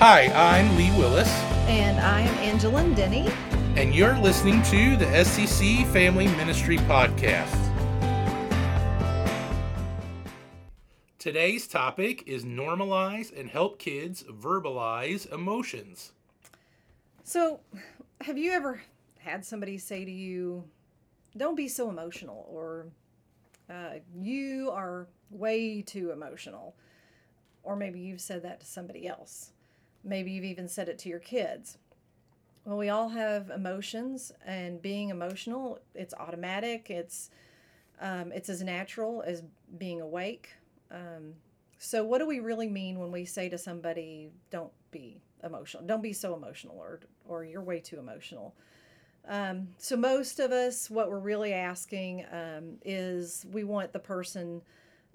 Hi, I'm Lee Willis, And I am Angeline Denny. and you're listening to the SCC Family Ministry Podcast. Today's topic is normalize and help kids verbalize emotions. So, have you ever had somebody say to you, don't be so emotional, or uh, you are way too emotional? Or maybe you've said that to somebody else. Maybe you've even said it to your kids. Well, we all have emotions, and being emotional, it's automatic. It's um, it's as natural as being awake. Um, so, what do we really mean when we say to somebody, "Don't be emotional. Don't be so emotional," or or you're way too emotional? Um, so, most of us, what we're really asking um, is we want the person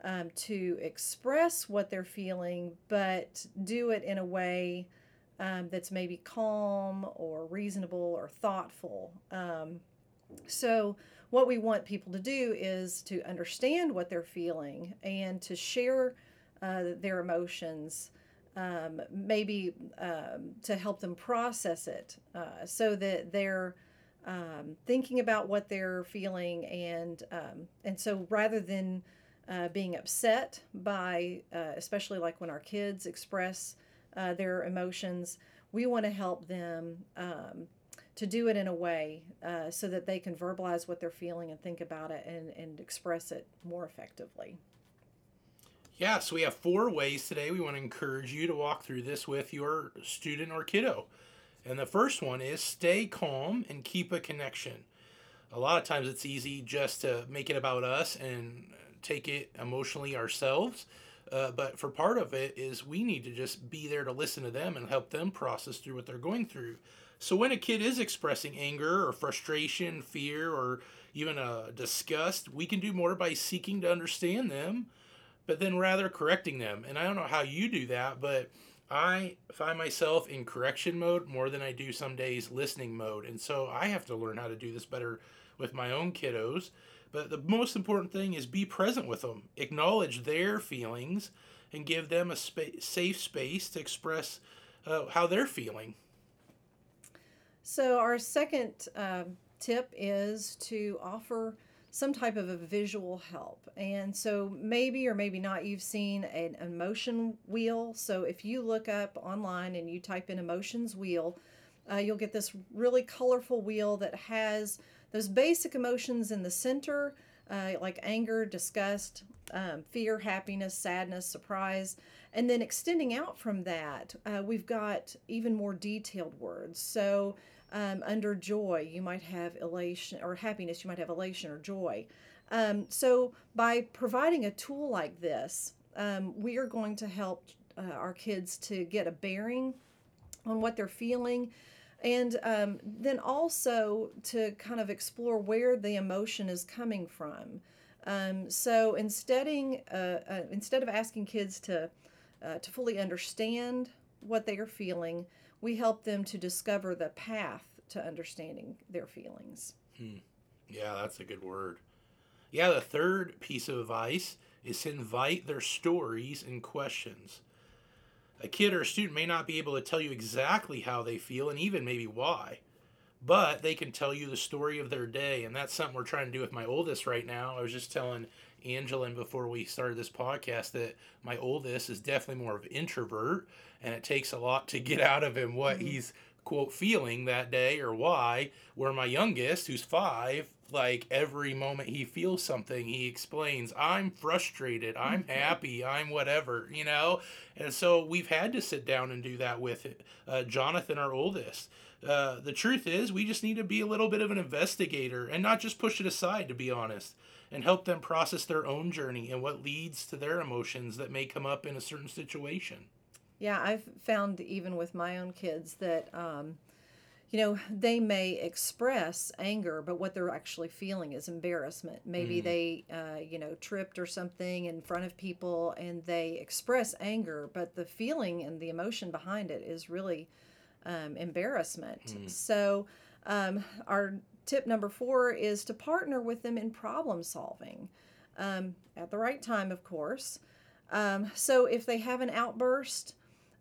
um, to express what they're feeling, but do it in a way um, that's maybe calm or reasonable or thoughtful. Um, so, what we want people to do is to understand what they're feeling and to share uh, their emotions, um, maybe um, to help them process it uh, so that they're um, thinking about what they're feeling and um, and so rather than uh, being upset by uh, especially like when our kids express uh, their emotions we want to help them um, to do it in a way uh, so that they can verbalize what they're feeling and think about it and, and express it more effectively Yeah, so we have four ways today we want to encourage you to walk through this with your student or kiddo. And the first one is stay calm and keep a connection. A lot of times it's easy just to make it about us and take it emotionally ourselves. Uh, but for part of it is we need to just be there to listen to them and help them process through what they're going through. So when a kid is expressing anger or frustration, fear, or even a disgust, we can do more by seeking to understand them but then rather correcting them. And I don't know how you do that, but I find myself in correction mode more than I do some days listening mode. And so I have to learn how to do this better with my own kiddos. But the most important thing is be present with them, acknowledge their feelings, and give them a spa- safe space to express uh, how they're feeling. So, our second uh, tip is to offer some type of a visual help. And so, maybe or maybe not, you've seen an emotion wheel. So, if you look up online and you type in emotions wheel, uh, you'll get this really colorful wheel that has those basic emotions in the center, uh, like anger, disgust, um, fear, happiness, sadness, surprise. And then extending out from that, uh, we've got even more detailed words. So, um, under joy, you might have elation, or happiness, you might have elation or joy. Um, so, by providing a tool like this, um, we are going to help uh, our kids to get a bearing on what they're feeling and um, then also to kind of explore where the emotion is coming from. Um, so instead, uh, uh, instead of asking kids to uh, to fully understand what they are feeling, we help them to discover the path to understanding their feelings. Yeah, that's a good word. Yeah, the third piece of advice is to invite their stories and questions. A kid or a student may not be able to tell you exactly how they feel and even maybe why, but they can tell you the story of their day. And that's something we're trying to do with my oldest right now. I was just telling Angeline before we started this podcast that my oldest is definitely more of an introvert and it takes a lot to get out of him what mm-hmm. he's quote feeling that day or why where my youngest who's five like every moment he feels something he explains i'm frustrated i'm happy i'm whatever you know? And so we've had to sit down and do that with uh, jonathan our oldest. Uh, the truth is we just need to be a little bit of an investigator and not just push it aside to be honest and help them process their own journey and what leads to their emotions that may come up in a certain situation. Yeah, I've found even with my own kids that, um, you know, they may express anger, but what they're actually feeling is embarrassment. Maybe they, uh, you know, tripped or something in front of people and they express anger, but the feeling and the emotion behind it is really um, embarrassment. So, um, our tip number four is to partner with them in problem solving um, at the right time, of course. Um, so, if they have an outburst,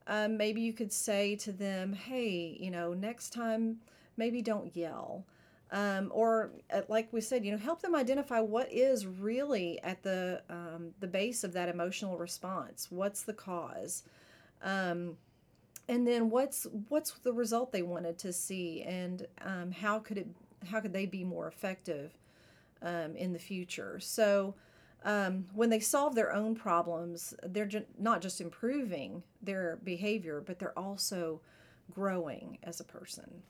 um, maybe you could say to them, hey, you know, next time, maybe don't yell. Um, or uh, like we said, you know, help them identify what is really at the um, the base of that emotional response. What's the cause, um, and then what's what's the result they wanted to see, and um, how could it how could they be more effective um, in the future? So. Um, when they solve their own problems, they're ju- not just improving their behavior, but they're also growing as a person.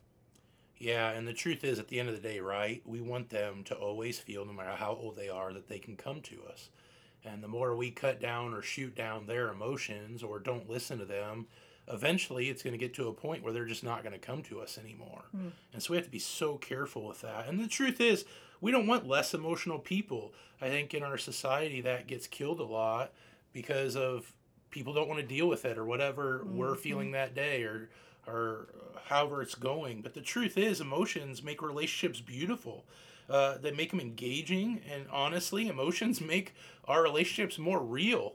Yeah, and the truth is, at the end of the day, right, we want them to always feel, no matter how old they are, that they can come to us. And the more we cut down or shoot down their emotions or don't listen to them, eventually it's going to get to a point where they're just not going to come to us anymore. Mm. And so we have to be so careful with that. And the truth is, we don't want less emotional people. I think in our society that gets killed a lot because of people don't want to deal with it or whatever mm-hmm. we're feeling that day or or however it's going. But the truth is, emotions make relationships beautiful. Uh, they make them engaging, and honestly, emotions make our relationships more real.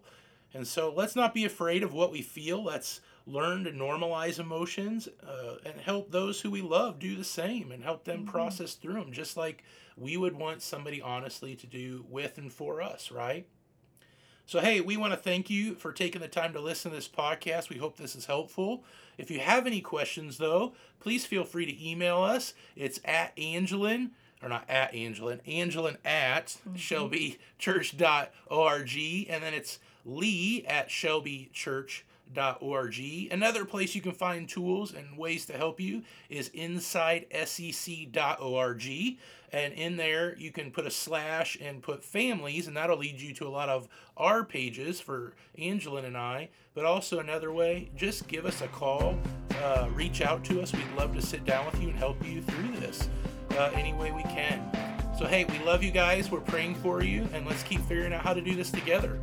And so let's not be afraid of what we feel. Let's learn to normalize emotions uh, and help those who we love do the same and help them mm-hmm. process through them, just like we would want somebody honestly to do with and for us, right? So, hey, we want to thank you for taking the time to listen to this podcast. We hope this is helpful. If you have any questions, though, please feel free to email us. It's at Angeline, or not at Angeline, Angeline at mm-hmm. shelbychurch.org, and then it's Lee at shelbychurch.org. Another place you can find tools and ways to help you is insidescc.org. And in there, you can put a slash and put families, and that'll lead you to a lot of our pages for Angeline and I. But also, another way, just give us a call, uh, reach out to us. We'd love to sit down with you and help you through this uh, any way we can. So, hey, we love you guys. We're praying for you, and let's keep figuring out how to do this together.